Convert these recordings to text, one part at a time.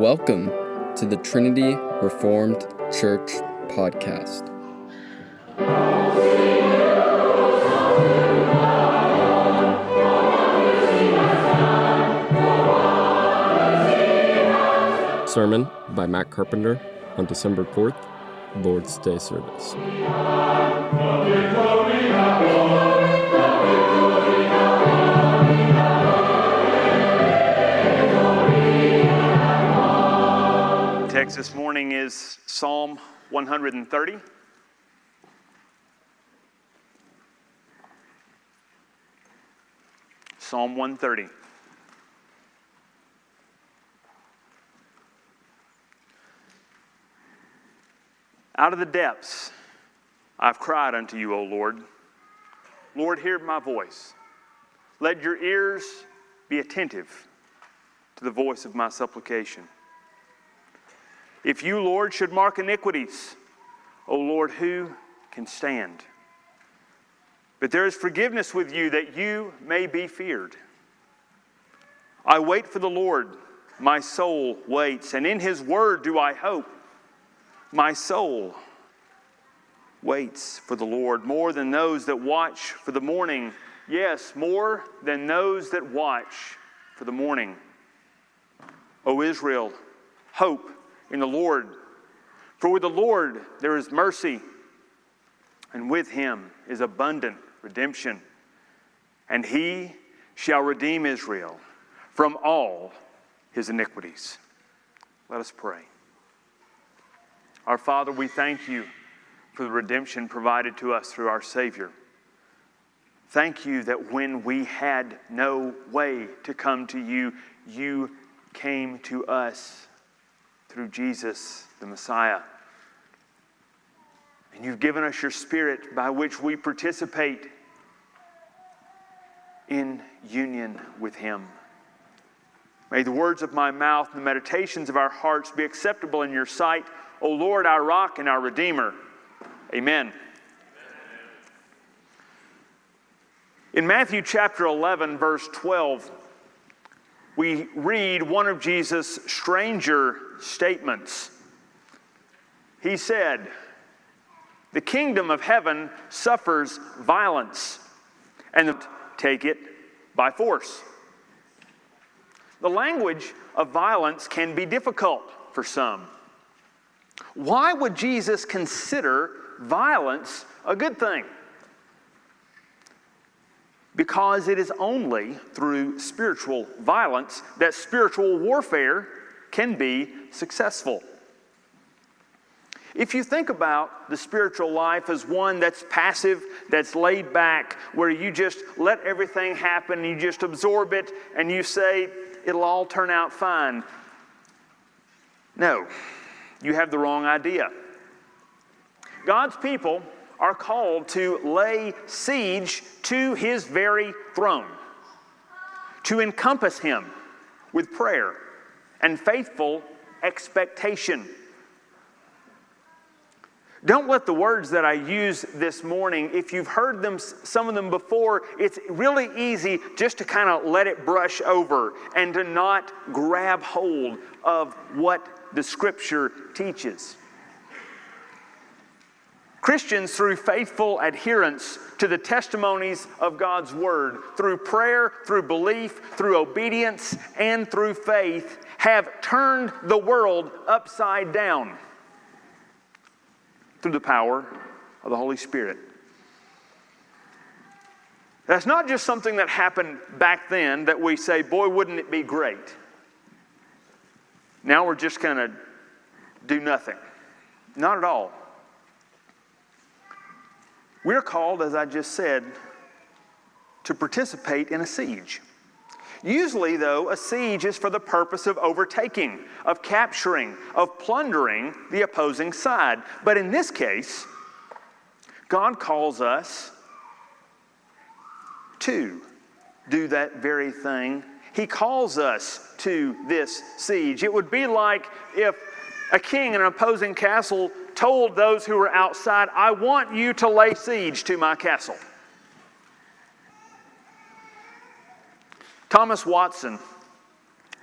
Welcome to the Trinity Reformed Church podcast. Sermon by Matt Carpenter on December 4th, Lord's Day service. Text this morning is Psalm 130. Psalm 130. Out of the depths I've cried unto you, O Lord. Lord, hear my voice. Let your ears be attentive to the voice of my supplication. If you, Lord, should mark iniquities, O Lord, who can stand? But there is forgiveness with you that you may be feared. I wait for the Lord, my soul waits, and in his word do I hope. My soul waits for the Lord more than those that watch for the morning. Yes, more than those that watch for the morning. O Israel, hope in the Lord. For with the Lord there is mercy, and with him is abundant redemption. And he shall redeem Israel from all his iniquities. Let us pray. Our Father, we thank you for the redemption provided to us through our Savior. Thank you that when we had no way to come to you, you came to us through Jesus, the Messiah. And you've given us your Spirit by which we participate in union with Him. May the words of my mouth and the meditations of our hearts be acceptable in your sight, O Lord, our rock and our Redeemer. Amen. In Matthew chapter 11, verse 12, we read one of Jesus' stranger statements. He said, The kingdom of heaven suffers violence, and take it by force. The language of violence can be difficult for some. Why would Jesus consider violence a good thing? Because it is only through spiritual violence that spiritual warfare can be successful. If you think about the spiritual life as one that's passive, that's laid back, where you just let everything happen, you just absorb it, and you say, it'll all turn out fine. No, you have the wrong idea. God's people are called to lay siege to his very throne, to encompass him with prayer and faithful expectation. Don't let the words that I use this morning, if you've heard them, some of them before, it's really easy just to kind of let it brush over and to not grab hold of what the scripture teaches. Christians, through faithful adherence to the testimonies of God's Word, through prayer, through belief, through obedience, and through faith, have turned the world upside down through the power of the Holy Spirit. That's not just something that happened back then that we say, boy, wouldn't it be great. Now we're just going to do nothing. Not at all. We're called, as I just said, to participate in a siege. Usually, though, a siege is for the purpose of overtaking, of capturing, of plundering the opposing side. But in this case, God calls us to do that very thing. He calls us to this siege. It would be like if a king in an opposing castle told those who were outside, I want you to lay siege to my castle. Thomas Watson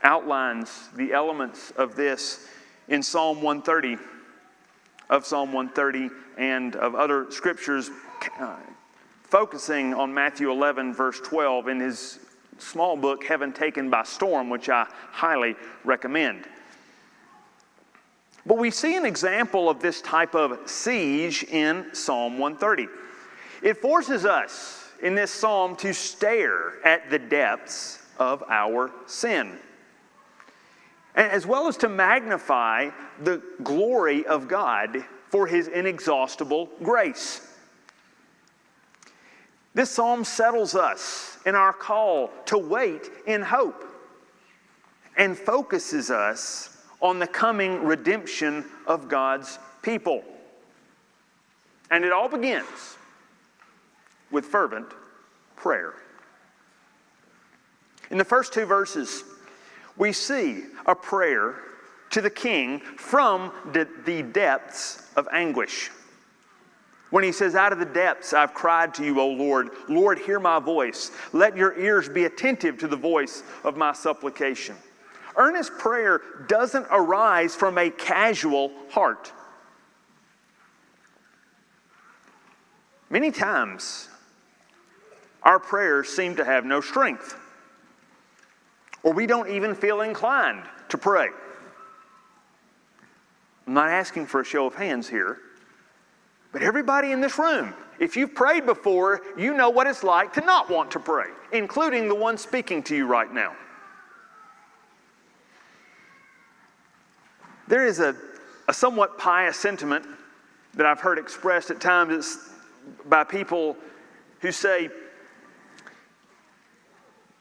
outlines the elements of this in Psalm 130, of Psalm 130, and of other scriptures, uh, focusing on Matthew 11, verse 12, in his small book, Heaven Taken by Storm, which I highly recommend. But we see an example of this type of siege in Psalm 130. It forces us in this psalm to stare at the depths of our sin, as well as to magnify the glory of God for his inexhaustible grace. This psalm settles us in our call to wait in hope and focuses us on the coming redemption of God's people. And it all begins with fervent prayer. In the first two verses, we see a prayer to the king from the, depths of anguish. When he says, Out of the depths I've cried to you, O Lord, Lord, hear my voice. Let your ears be attentive to the voice of my supplication. Earnest prayer doesn't arise from a casual heart. Many times, our prayers seem to have no strength, or we don't even feel inclined to pray. I'm not asking for a show of hands here, but everybody in this room, if you've prayed before, you know what it's like to not want to pray, including the one speaking to you right now. There is a, a somewhat pious sentiment that I've heard expressed at times it's by people who say,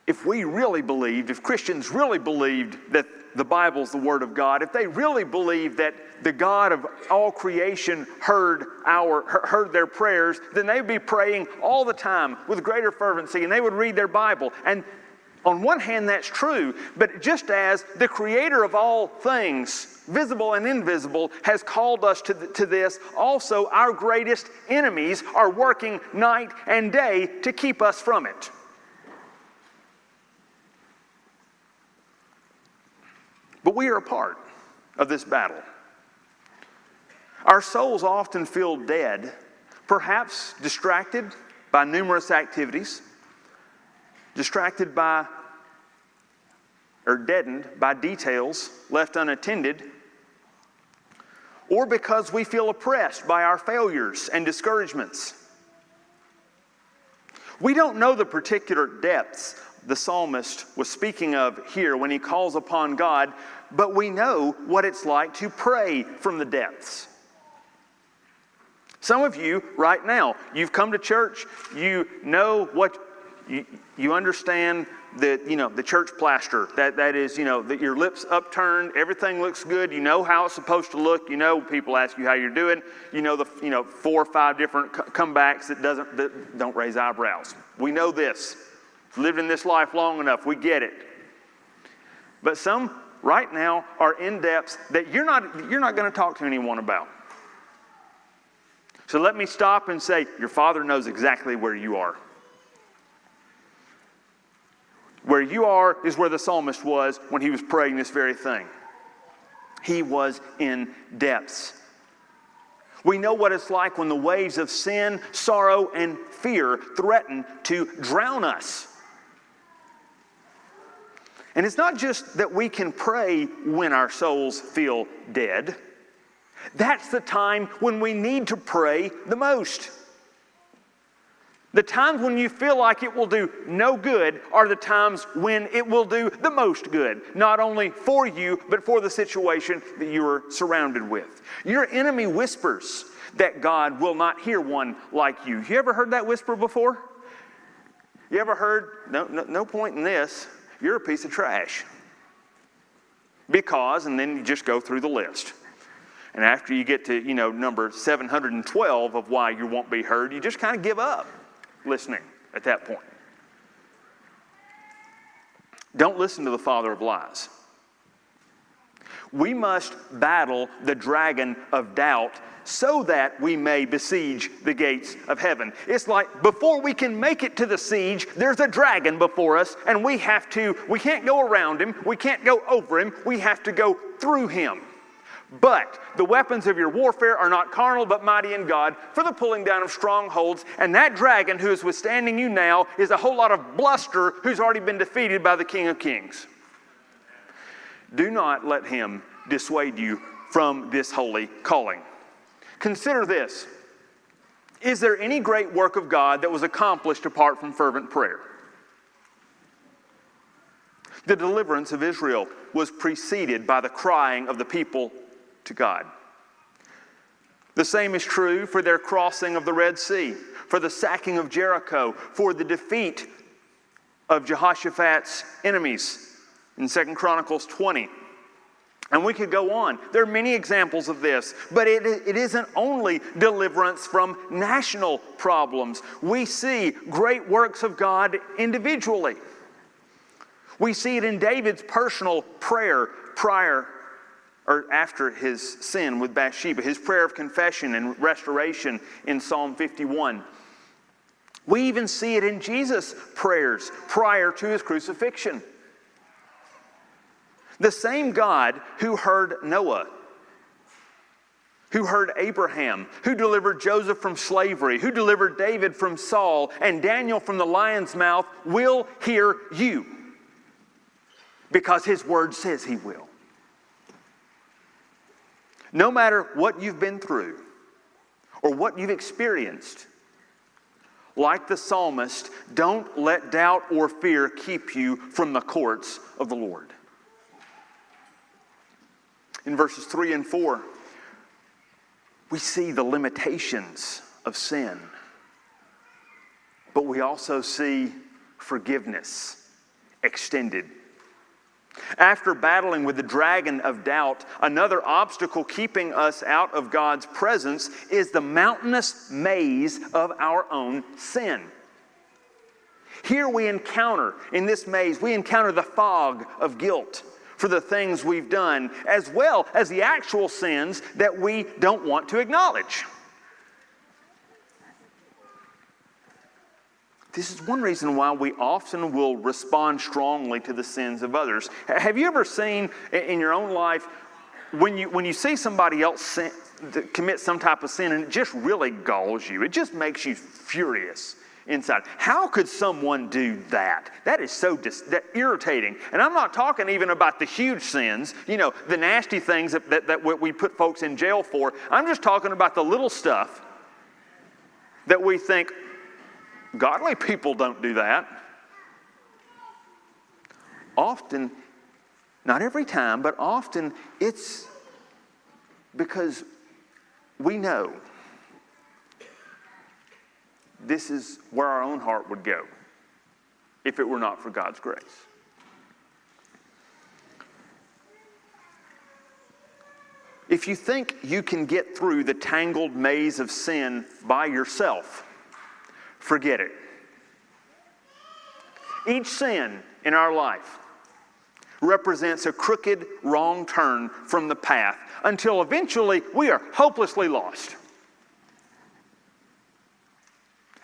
if we really believed, if Christians really believed that the Bible's the Word of God, if they really believed that the God of all creation heard our heard their prayers, then they'd be praying all the time with greater fervency, and they would read their Bible. And on one hand, that's true, but just as the Creator of all things, visible and invisible, has called us to, to this, also our greatest enemies are working night and day to keep us from it. But we are a part of this battle. Our souls often feel dead, perhaps distracted by numerous activities, distracted by or deadened by details left unattended, or because we feel oppressed by our failures and discouragements. We don't know the particular depths the psalmist was speaking of here when he calls upon God but we know what it's like to pray from the depths. Some of you, right now, you've come to church, you know what, you, you understand the, you know, the church plaster. That, that is, you know, that your lips upturned, everything looks good, you know how it's supposed to look, you know people ask you how you're doing, you know the, you know, four or five different comebacks that, doesn't, that don't raise eyebrows. We know this. Lived in this life long enough, we get it. But some right now are in depths that you're not, you're not going to talk to anyone about. So let me stop and say, Your Father knows exactly where you are. Where you are is where the psalmist was when he was praying this very thing. He was in depths. We know what it's like when the waves of sin, sorrow, and fear threaten to drown us. And it's not just that we can pray when our souls feel dead, that's the time when we need to pray the most. The times when you feel like it will do no good are the times when it will do the most good, not only for you, but for the situation that you are surrounded with. Your enemy whispers that God will not hear one like you. You ever heard that whisper before? You ever heard, no, no, no point in this, you're a piece of trash. Because, and then you just go through the list. And after you get to, you know, number 712 of why you won't be heard, you just kind of give up listening at that point. Don't listen to the father of lies. We must battle the dragon of doubt so that we may besiege the gates of heaven. It's like before we can make it to the siege, there's a dragon before us, and we have to, we can't go around him, we can't go over him, we have to go through him. But the weapons of your warfare are not carnal, but mighty in God for the pulling down of strongholds. And that dragon who is withstanding you now is a whole lot of bluster who's already been defeated by the King of Kings. Do not let him dissuade you from this holy calling. Consider this Is there any great work of God that was accomplished apart from fervent prayer? The deliverance of Israel was preceded by the crying of the people to God. The same is true for their crossing of the Red Sea, for the sacking of Jericho, for the defeat of Jehoshaphat's enemies in 2 Chronicles 20. And we could go on. There are many examples of this, but it, it isn't only deliverance from national problems. We see great works of God individually. We see it in David's personal prayer prior or after his sin with Bathsheba, his prayer of confession and restoration in Psalm 51. We even see it in Jesus' prayers prior to his crucifixion. The same God who heard Noah, who heard Abraham, who delivered Joseph from slavery, who delivered David from Saul, and Daniel from the lion's mouth, will hear you because his word says he will. No matter what you've been through or what you've experienced, like the psalmist, don't let doubt or fear keep you from the courts of the Lord. In verses 3 and 4, we see the limitations of sin, but we also see forgiveness extended after battling with the dragon of doubt, another obstacle keeping us out of God's presence is the mountainous maze of our own sin. Here we encounter, in this maze, we encounter the fog of guilt for the things we've done, as well as the actual sins that we don't want to acknowledge. This is one reason why we often will respond strongly to the sins of others. Have you ever seen in your own life when you, when you see somebody else sin, commit some type of sin and it just really galls you? It just makes you furious inside. How could someone do that? That is so dis- that irritating. And I'm not talking even about the huge sins, you know, the nasty things that, that, that we put folks in jail for. I'm just talking about the little stuff that we think, Godly people don't do that. Often, not every time, but often it's because we know this is where our own heart would go if it were not for God's grace. If you think you can get through the tangled maze of sin by yourself, forget it. Each sin in our life represents a crooked, wrong turn from the path until eventually we are hopelessly lost.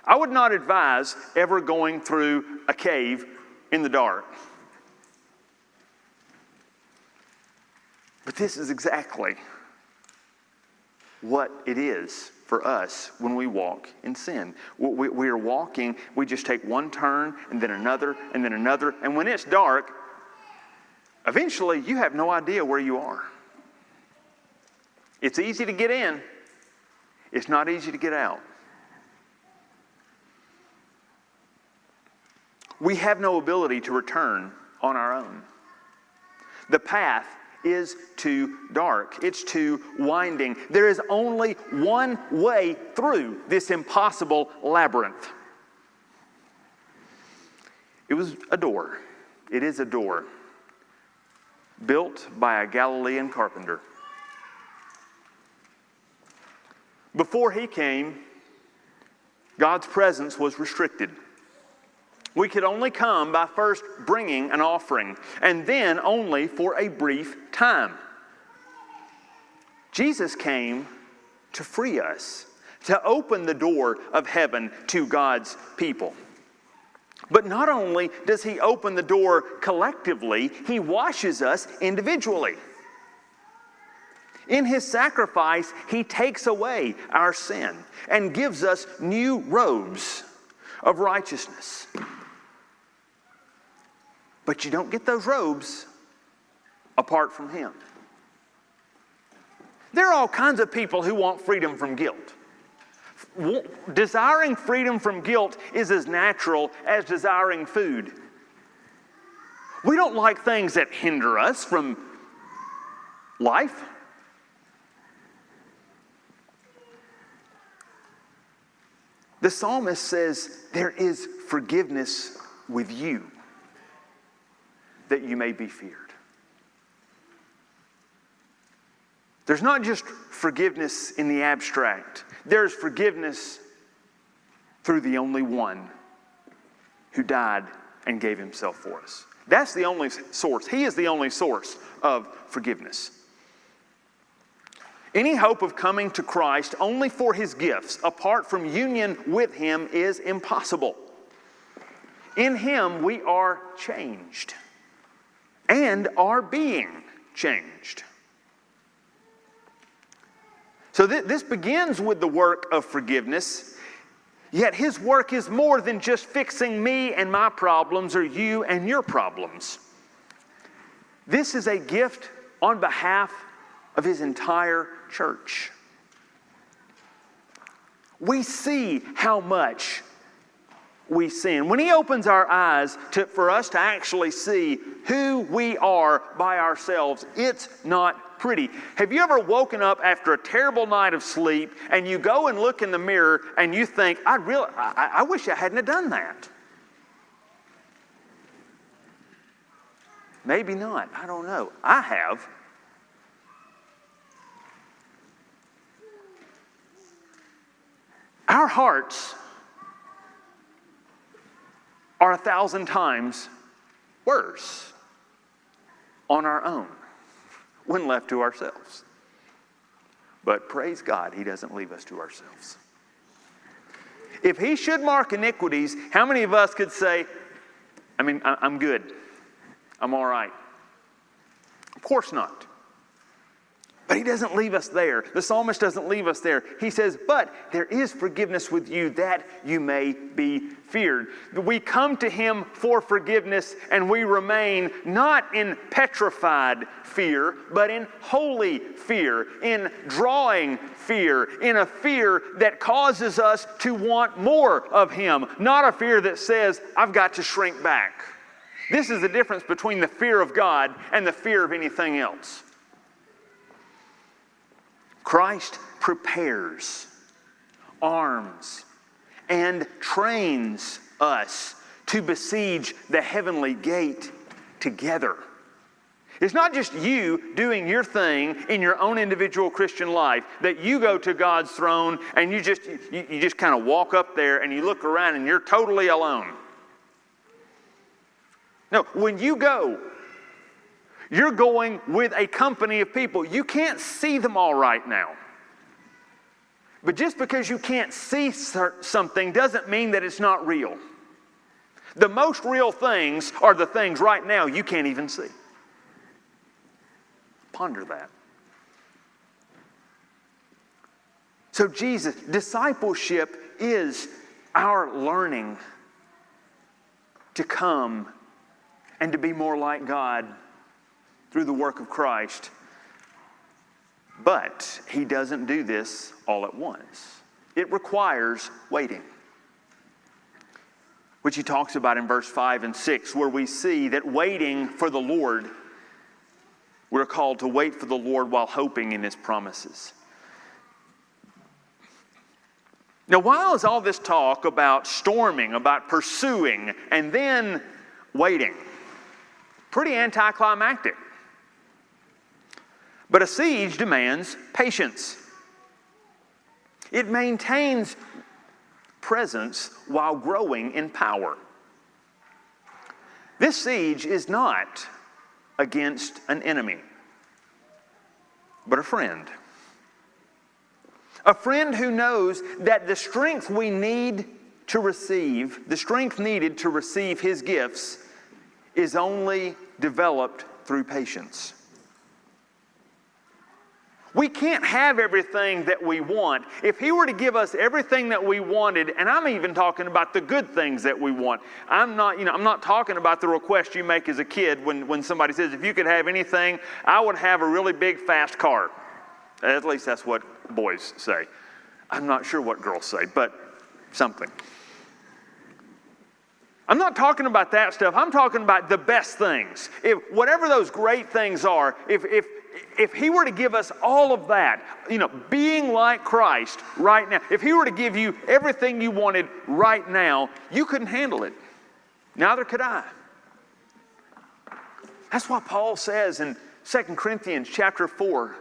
I would not advise ever going through a cave in the dark. But this is exactly what it is for us when we walk in sin. We, we, are walking, we just take one turn and then another and then another. And when it's dark, eventually you have no idea where you are. It's easy to get in, it's not easy to get out. We have no ability to return on our own. The path is too dark. It's too winding. There is only one way through this impossible labyrinth. It was a door. It is a door built by a Galilean carpenter. Before he came, God's presence was restricted. We could only come by first bringing an offering, and then only for a brief time. Jesus came to free us, to open the door of heaven to God's people. But not only does He open the door collectively, He washes us individually. In His sacrifice, He takes away our sin and gives us new robes of righteousness. But you don't get those robes apart from Him. There are all kinds of people who want freedom from guilt. Desiring freedom from guilt is as natural as desiring food. We don't like things that hinder us from life. The psalmist says, There is forgiveness with you that you may be feared. There's not just forgiveness in the abstract, there's forgiveness through the only one who died and gave himself for us. That's the only source. He is the only source of forgiveness. Any hope of coming to Christ only for his gifts, apart from union with him, is impossible. In him, we are changed and are being changed. So th- this begins with the work of forgiveness. Yet his work is more than just fixing me and my problems or you and your problems. This is a gift on behalf of his entire church. We see how much we sin. When he opens our eyes to, for us to actually see who we are by ourselves, it's not pretty. Have you ever woken up after a terrible night of sleep and you go and look in the mirror and you think, I really, I, I wish I hadn't have done that? Maybe not. I don't know. I have. Our hearts are a thousand times worse on our own when left to ourselves. But praise God, He doesn't leave us to ourselves. If He should mark iniquities, how many of us could say, I mean, I'm good, I'm all right? Of course not. But he doesn't leave us there. The psalmist doesn't leave us there. He says, But there is forgiveness with you that you may be feared. We come to him for forgiveness and we remain not in petrified fear, but in holy fear, in drawing fear, in a fear that causes us to want more of him, not a fear that says, I've got to shrink back. This is the difference between the fear of God and the fear of anything else. Christ prepares, arms, and trains us to besiege the heavenly gate together. It's not just you doing your thing in your own individual Christian life that you go to God's throne and you just you, you just kind of walk up there and you look around and you're totally alone. No, when you go you're going with a company of people. You can't see them all right now. But just because you can't see something doesn't mean that it's not real. The most real things are the things right now you can't even see. Ponder that. So, Jesus, discipleship is our learning to come and to be more like God through the work of Christ. But he doesn't do this all at once. It requires waiting, which he talks about in verse 5 and 6, where we see that waiting for the Lord, we're called to wait for the Lord while hoping in his promises. Now, while is all this talk about storming, about pursuing, and then waiting? Pretty anticlimactic. But a siege demands patience. It maintains presence while growing in power. This siege is not against an enemy, but a friend. A friend who knows that the strength we need to receive, the strength needed to receive his gifts, is only developed through patience. We can't have everything that we want. If He were to give us everything that we wanted, and I'm even talking about the good things that we want. I'm not, you know, I'm not talking about the request you make as a kid when, when somebody says, if you could have anything, I would have a really big, fast car. At least that's what boys say. I'm not sure what girls say, but something. I'm not talking about that stuff. I'm talking about the best things. If whatever those great things are, if, if, if he were to give us all of that, you know, being like Christ right now, if he were to give you everything you wanted right now, you couldn't handle it. Neither could I. That's what Paul says in 2 Corinthians chapter 4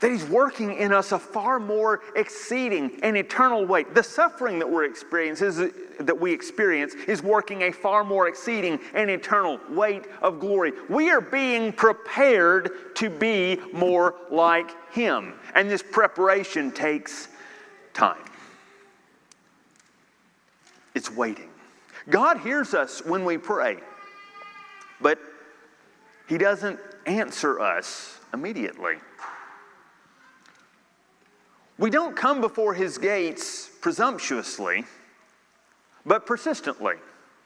that He's working in us a far more exceeding and eternal weight. The suffering that we're experiencing, that we experience, is working a far more exceeding and eternal weight of glory. We are being prepared to be more like Him, and this preparation takes time. It's waiting. God hears us when we pray, but He doesn't answer us immediately. We don't come before his gates presumptuously, but persistently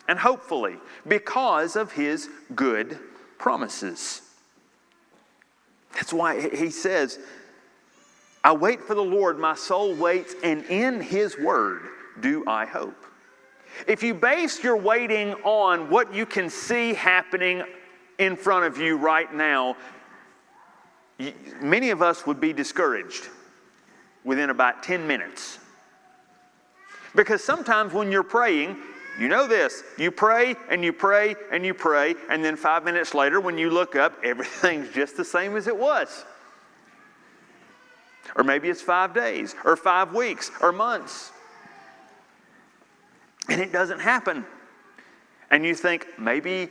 and hopefully because of his good promises. That's why he says, I wait for the Lord, my soul waits, and in his word do I hope. If you base your waiting on what you can see happening in front of you right now, many of us would be discouraged within about 10 minutes. Because sometimes when you're praying, you know this, you pray and you pray and you pray, and then five minutes later, when you look up, everything's just the same as it was. Or maybe it's five days, or five weeks, or months. And it doesn't happen. And you think, maybe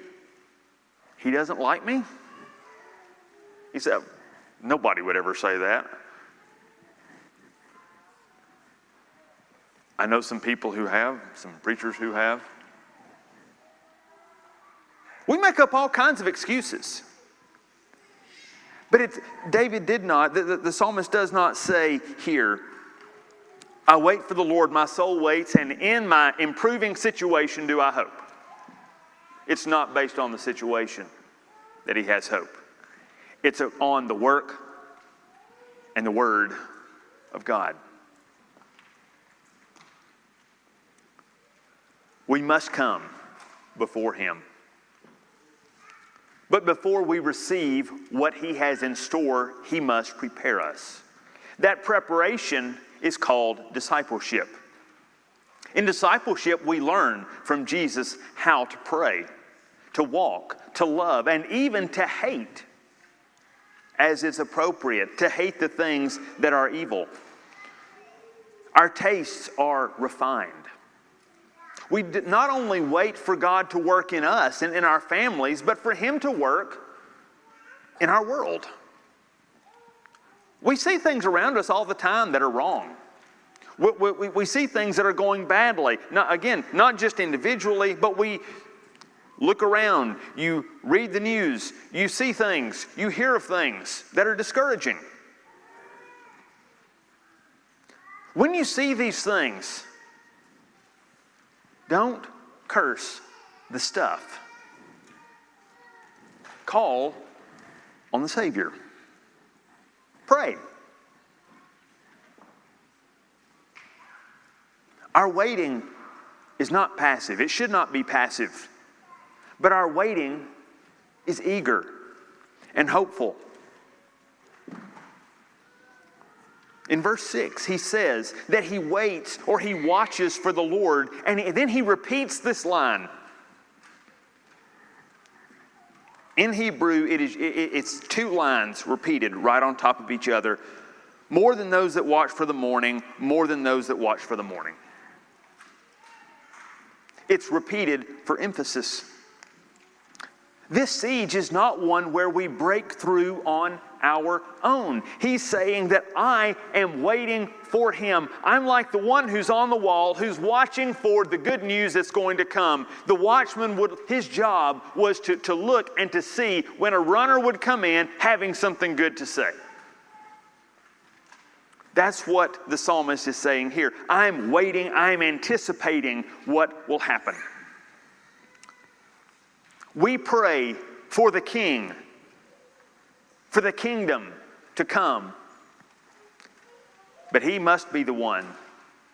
he doesn't like me? He said, nobody would ever say that. I know some people who have, some preachers who have. We make up all kinds of excuses. But it's, David did not, the, the, the psalmist does not say here, I wait for the Lord, my soul waits, and in my improving situation do I hope. It's not based on the situation that he has hope, it's on the work and the word of God. We must come before Him. But before we receive what He has in store, He must prepare us. That preparation is called discipleship. In discipleship, we learn from Jesus how to pray, to walk, to love, and even to hate as is appropriate, to hate the things that are evil. Our tastes are refined. We not only wait for God to work in us and in our families, but for Him to work in our world. We see things around us all the time that are wrong. We, we, we see things that are going badly. Not, again, not just individually, but we look around, you read the news, you see things, you hear of things that are discouraging. When you see these things, don't curse the stuff. Call on the Savior. Pray. Our waiting is not passive. It should not be passive. But our waiting is eager and hopeful. In verse 6, he says that he waits or he watches for the Lord, and then he repeats this line. In Hebrew, it is, it's two lines repeated right on top of each other. More than those that watch for the morning, more than those that watch for the morning. It's repeated for emphasis. This siege is not one where we break through on our own. He's saying that I am waiting for him. I'm like the one who's on the wall, who's watching for the good news that's going to come. The watchman would, his job was to, to look and to see when a runner would come in having something good to say. That's what the psalmist is saying here. I'm waiting, I'm anticipating what will happen. We pray for the king, for the kingdom to come. But he must be the one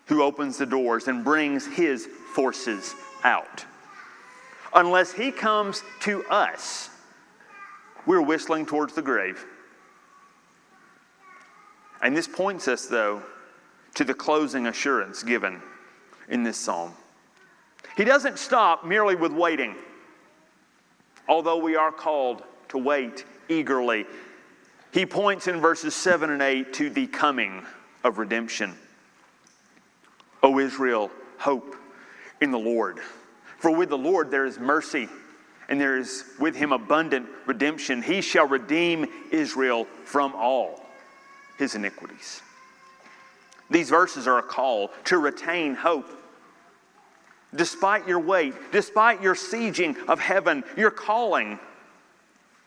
who opens the doors and brings his forces out. Unless he comes to us, we're whistling towards the grave. And this points us, though, to the closing assurance given in this psalm. He doesn't stop merely with waiting although we are called to wait eagerly. He points in verses 7 and 8 to the coming of redemption. O Israel, hope in the Lord. For with the Lord there is mercy, and there is with him abundant redemption. He shall redeem Israel from all his iniquities. These verses are a call to retain hope despite your weight, despite your sieging of heaven, your calling,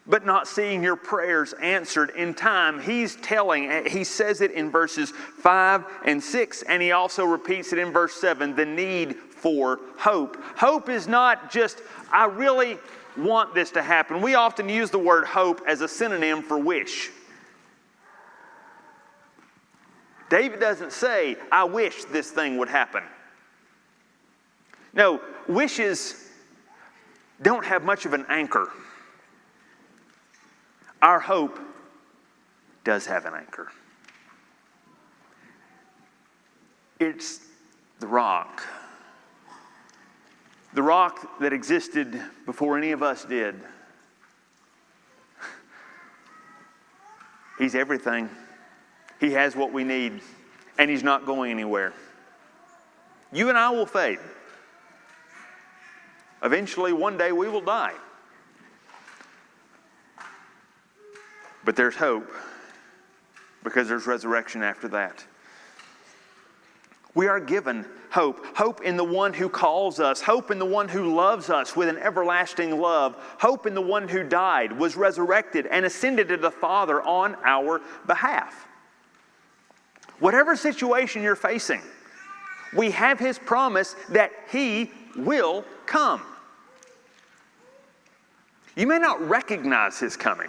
but not seeing your prayers answered in time. He's telling, he says it in verses 5 and 6, and he also repeats it in verse 7 the need for hope. Hope is not just, I really want this to happen. We often use the word hope as a synonym for wish. David doesn't say, I wish this thing would happen. No, wishes don't have much of an anchor. Our hope does have an anchor. It's the rock. The rock that existed before any of us did. He's everything. He has what we need, and He's not going anywhere. You and I will fade. Eventually, one day, we will die. But there's hope because there's resurrection after that. We are given hope hope in the one who calls us, hope in the one who loves us with an everlasting love, hope in the one who died, was resurrected, and ascended to the Father on our behalf. Whatever situation you're facing, we have his promise that he will come. You may not recognize his coming.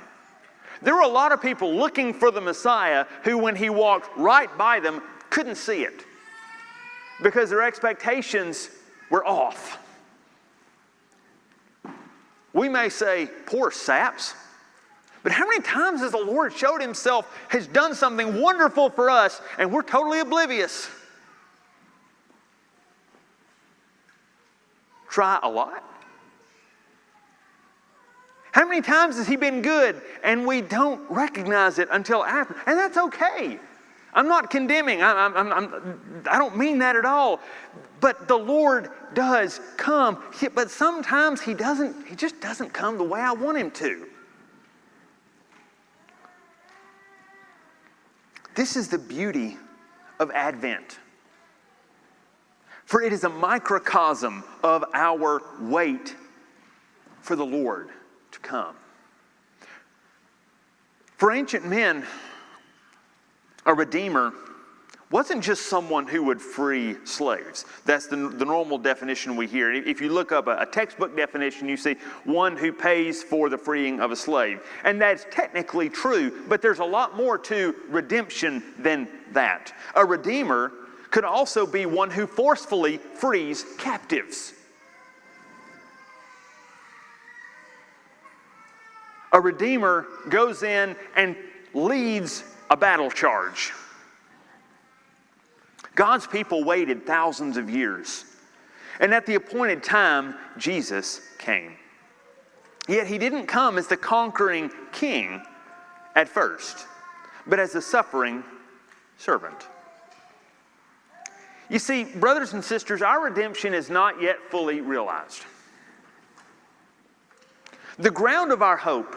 There were a lot of people looking for the Messiah who, when he walked right by them, couldn't see it because their expectations were off. We may say, poor saps. But how many times has the Lord showed himself, has done something wonderful for us, and we're totally oblivious? Try a lot. How many times has He been good and we don't recognize it until after? And that's okay. I'm not condemning, I'm, I'm, I'm, I do not mean that at all. But the Lord does come. But sometimes He doesn't, He just doesn't come the way I want Him to. This is the beauty of Advent. For it is a microcosm of our wait for the Lord to come. For ancient men, a redeemer wasn't just someone who would free slaves. That's the, the normal definition we hear. If you look up a, a, textbook definition, you see one who pays for the freeing of a slave. And that's technically true, but there's a lot more to redemption than that. A redeemer could also be one who forcefully frees captives. a redeemer goes in and leads a battle charge. God's people waited thousands of years, and at the appointed time, Jesus came. Yet he didn't come as the conquering king at first, but as a suffering servant. You see, brothers and sisters, our redemption is not yet fully realized. The ground of our hope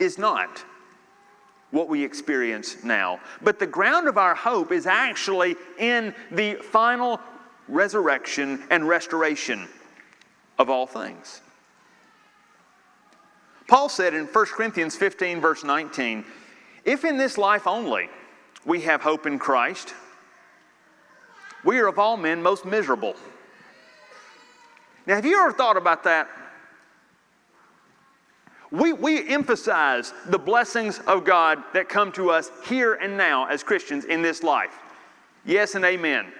is not what we experience now, but the ground of our hope is actually in the final resurrection and restoration of all things. Paul said in 1 Corinthians 15, verse 19, if in this life only we have hope in Christ, we are of all men most miserable. Now, have you ever thought about that? We, we emphasize the blessings of God that come to us here and now as Christians in this life. Yes and amen.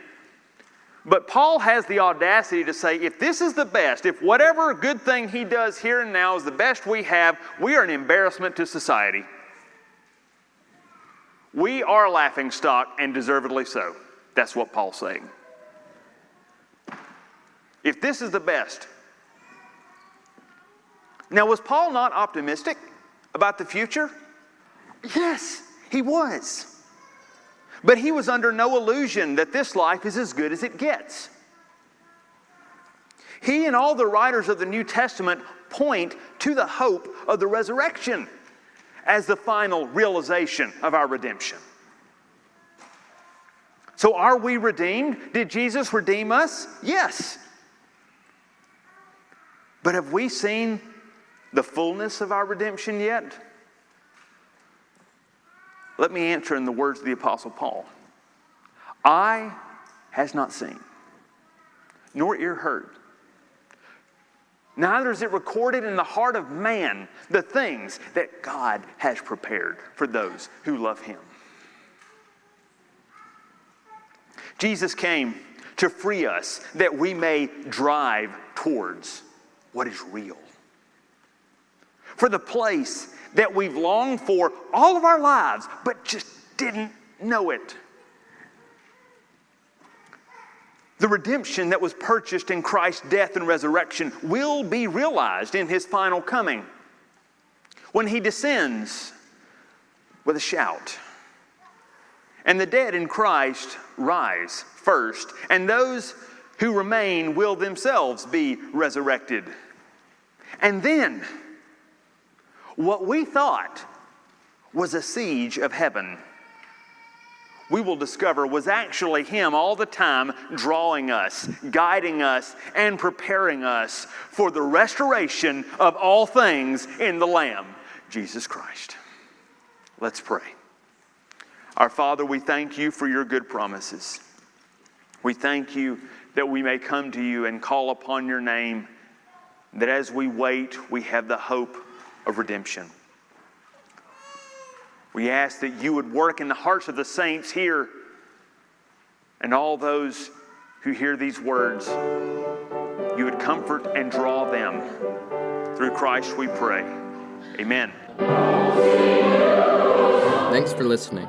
But Paul has the audacity to say if this is the best, if whatever good thing he does here and now is the best we have, we are an embarrassment to society. We are laughing stock, and deservedly so. That's what Paul's saying. If this is the best. Now, was Paul not optimistic about the future? Yes, he was. But he was under no illusion that this life is as good as it gets. He and all the writers of the New Testament point to the hope of the resurrection as the final realization of our redemption. So, are we redeemed? Did Jesus redeem us? Yes. But have we seen the fullness of our redemption yet? Let me answer in the words of the Apostle Paul Eye has not seen, nor ear heard. Neither is it recorded in the heart of man the things that God has prepared for those who love him. Jesus came to free us that we may drive towards what is real. For the place that we've longed for all of our lives, but just didn't know it. The redemption that was purchased in Christ's death and resurrection will be realized in his final coming when he descends with a shout. And the dead in Christ rise first, and those who remain will themselves be resurrected. And then, what we thought was a siege of heaven, we will discover was actually Him all the time drawing us, guiding us, and preparing us for the restoration of all things in the Lamb, Jesus Christ. Let's pray. Our Father, we thank you for your good promises. We thank you that we may come to you and call upon your name, that as we wait, we have the hope of redemption. We ask that you would work in the hearts of the saints here and all those who hear these words. You would comfort and draw them. Through Christ we pray. Amen. Thanks for listening.